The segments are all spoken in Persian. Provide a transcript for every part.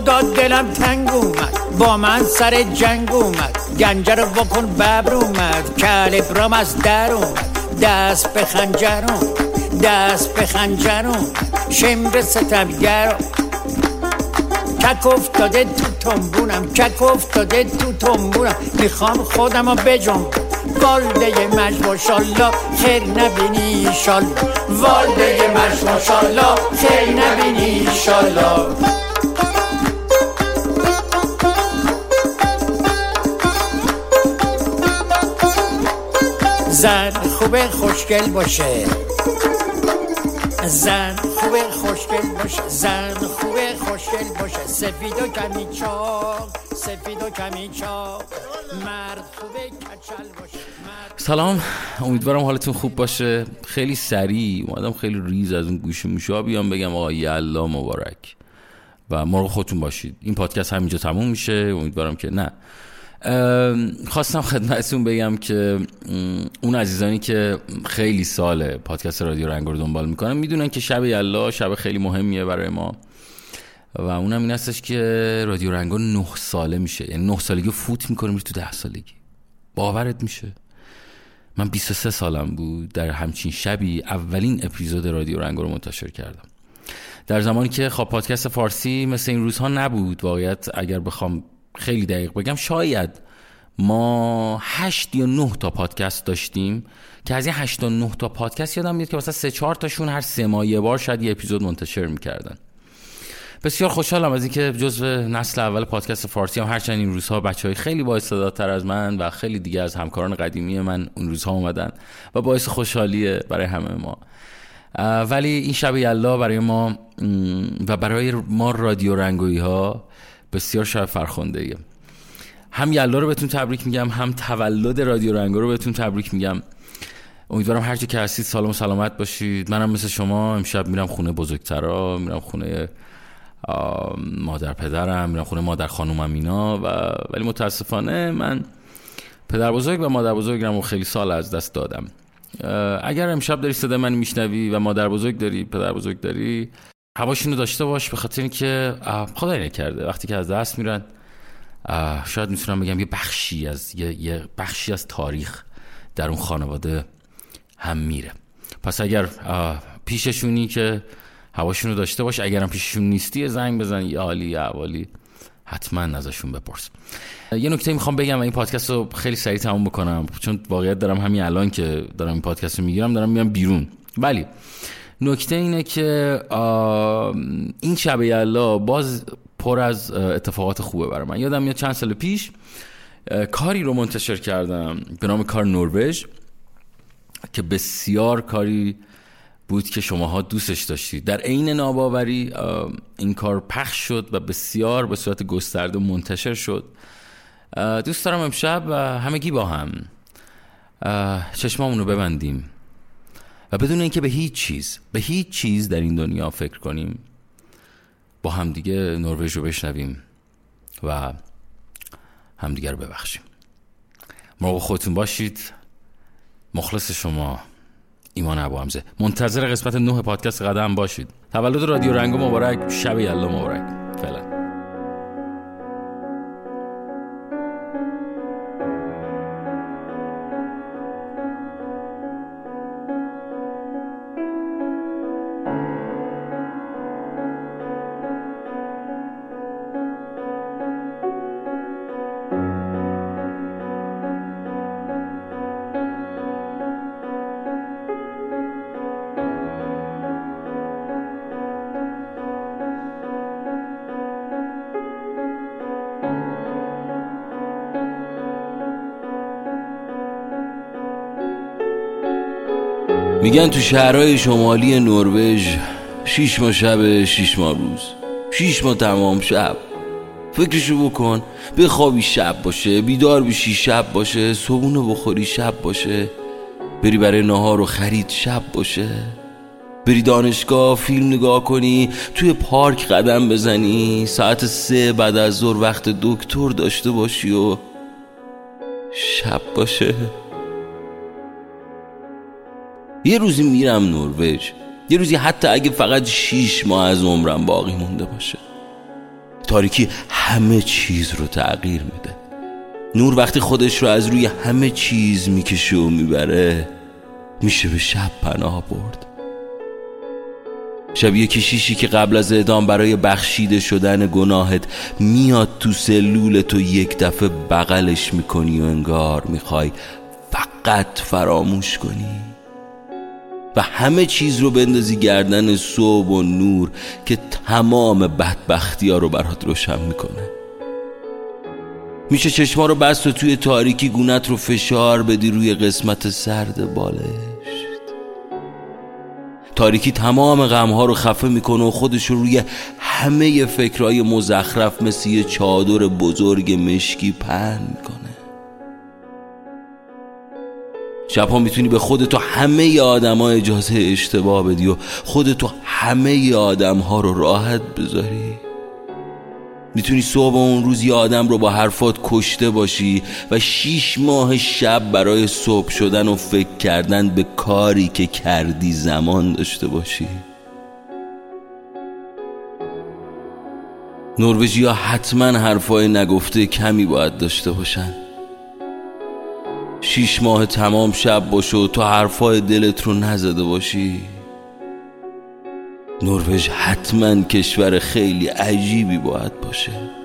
خدا دلم تنگ اومد. با من سر جنگ اومد. گنجه رو بکن ببر اومد. کلبرام از در اومد. دست به خنجرم دست به خنجرم شمر ستمگرم کک افتاده تو تنبونم. کک افتاده تو تنبونم. می‌خوام خودم رو بجم والده مش ماشالله خیر نبینی شال والده مش ماشالله خیر نبینی شالا زن خوبه خوشگل باشه. زن خوبه خوشگل باشه. زن خوبه خوشگل باشه. سفید و کمی چاق سفید و کمی چاق. مرد خوبه کچل باشه. سلام. امیدوارم حالتون خوب باشه. خیلی سریع. اومدم خیلی ریز از اون گوش موشا بیام بگم آقا یلا مبارک. و مرغ خودتون باشید. این پادکست همینجا تموم میشه. امیدوارم که نه. خواستم خدمتتون بگم که اون عزیزانی که خیلی سال پادکست رادیو رنگ رو دنبال می‌کنن می‌دونن که شب یلا شب خیلی مهمیه برای ما. و اونم این هستش که رادیو رنگو نه ساله میشه. یعنی نه سالگی فوت می‌کنه میره تو ده سالگی. باورت میشه. من 23 سالم بود. در همچین شبی اولین اپیزود رادیو رنگو رو منتشر کردم. در زمانی که خب پادکست فارسی مثل این روزها نبود واقعیت اگر بخوام خیلی دقیق بگم. شاید ما هشت یا نه تا پادکست داشتیم که از این هشت تا نه تا پادکست یادم میاد که مثلا سه چهار تاشون هر سه ماه یه بار شاید یه اپیزود منتشر می‌کردن. بسیار خوشحالم از اینکه جزو نسل اول پادکست فارسی هم هرچند این روزها بچه های خیلی با تر از من و خیلی دیگه از همکاران قدیمی من اون روزها اومدن و باعث خوشحالیه برای همه ما. ولی این شب یلا برای ما و برای ما رادیو رنگویی ها بسیار شب فرخنده ایه. هم یلا رو بهتون تبریک میگم هم تولد رادیو رنگو رو بهتون تبریک میگم. امیدوارم هر که هستید سالم و سلامت باشید. منم مثل شما امشب میرم خونه بزرگترا میرم خونه مادر پدرم میرم خونه مادر خانومم اینا و ولی متاسفانه من پدر بزرگ و مادر بزرگم رو خیلی سال از دست دادم. اگر امشب داری صدا من میشنوی و مادر بزرگ داری پدر بزرگ داری هواشونو داشته باش به خاطر اینکه خدای نکرده. وقتی که از دست میرن شاید می‌تونم بگم یه بخشی از یه, یه بخشی از تاریخ در اون خانواده هم میره. پس اگر پیششونی که هواشونو داشته باش اگرم پیششون نیستی زنگ بزن یا عالی یا عوالی. حتما ازشون بپرس. یه نکته می‌خوام بگم و این پادکست رو خیلی سریع تموم بکنم چون واقعیت دارم همین الان که دارم این پادکست رو می‌گیرم دارم میام بیرون. ولی نکته اینه که این شب یلا باز پر از اتفاقات خوبه برای من. یادم میاد چند سال پیش کاری رو منتشر کردم به نام کار نروژ که بسیار کاری بود که شماها دوستش داشتید. در عین ناباوری این کار پخش شد و بسیار به صورت گسترده منتشر شد. دوست دارم امشب همگی با هم. چشمامون رو ببندیم. و بدون اینکه به هیچ چیز به هیچ چیز در این دنیا فکر کنیم. با همدیگه نروژ رو بشنویم و همدیگه رو ببخشیم. مرغ خودتون باشید. مخلص شما ایمان ابو حمزه. منتظر قسمت نه پادکست قدم باشید. تولد رادیو رنگو مبارک. شب یلا مبارک. میگن تو شهرهای شمالی نروژ شیش ماه شب شیش ماه روز. شیش ماه تمام شب. فکرشو بکن بخوابی شب باشه بیدار بشی شب باشه صبونه بخوری شب باشه. بری برای نهار و خرید شب باشه. بری دانشگاه فیلم نگاه کنی توی پارک قدم بزنی. ساعت سه بعد از ظهر وقت دکتر داشته باشی و شب باشه. یه روزی میرم نروژ. یه روزی حتی اگه فقط شیش ماه از عمرم باقی مونده باشه. تاریکی همه چیز رو تغییر میده. نور وقتی خودش رو از روی همه چیز می‌کشه و می‌بره میشه به شب پناه برد. شبیه کشیشی که قبل از اعدام برای بخشیده شدن گناهت میاد تو سلول تو یک دفعه بغلش می‌کنی و انگار می‌خوای فقط فراموش کنی. و همه چیز رو بندازی گردن صبح و نور که تمام بدبختی ها رو برات روشن می‌کنه. میشه چشما رو بست و توی تاریکی گونت رو فشار بدی روی قسمت سرد بالشت. تاریکی تمام غمها رو خفه می‌کنه و خودش رو روی همه فکرهای مزخرف مثل یه چادر بزرگ مشکی پهن می‌کنه. شبها می‌تونی به خودتو همه آدما اجازه اشتباه بدی و خودتو همه آدم ها رو راحت بذاری. می‌تونی صبح اون روز یه آدم رو با حرفات کشته باشی و شیش ماه شب برای صبح شدن و فکر کردن به کاری که کردی زمان داشته باشی. نروژی ها حتما حرفای نگفته کمی باید داشته باشن. شیش ماه تمام شب باشه و تو حرفای دلت رو نزده باشی. نروژ حتما کشور خیلی عجیبی باید باشه.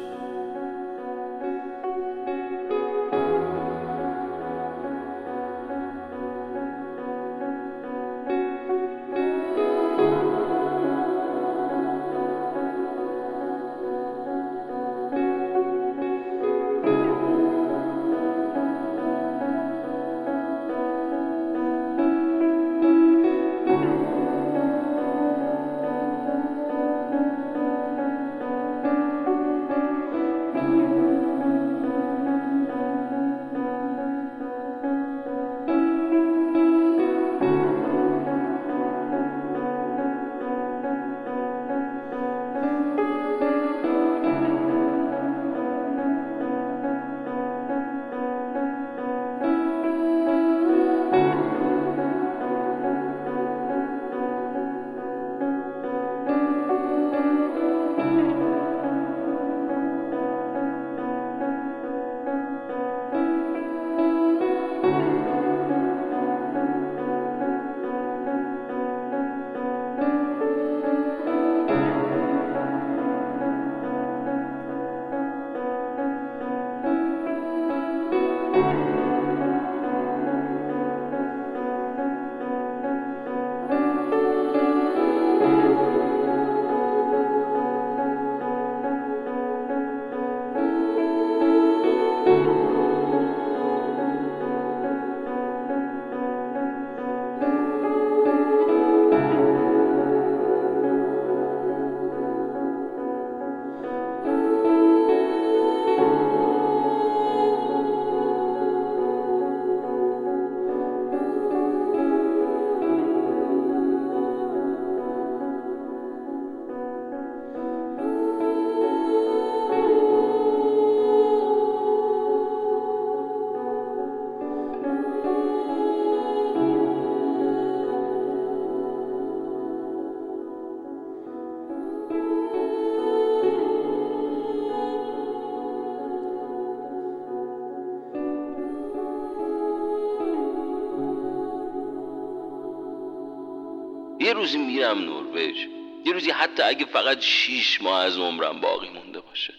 یه روزی میرم نروژ. یه روزی حتی اگه فقط شیش ماه از عمرم باقی مونده باشه.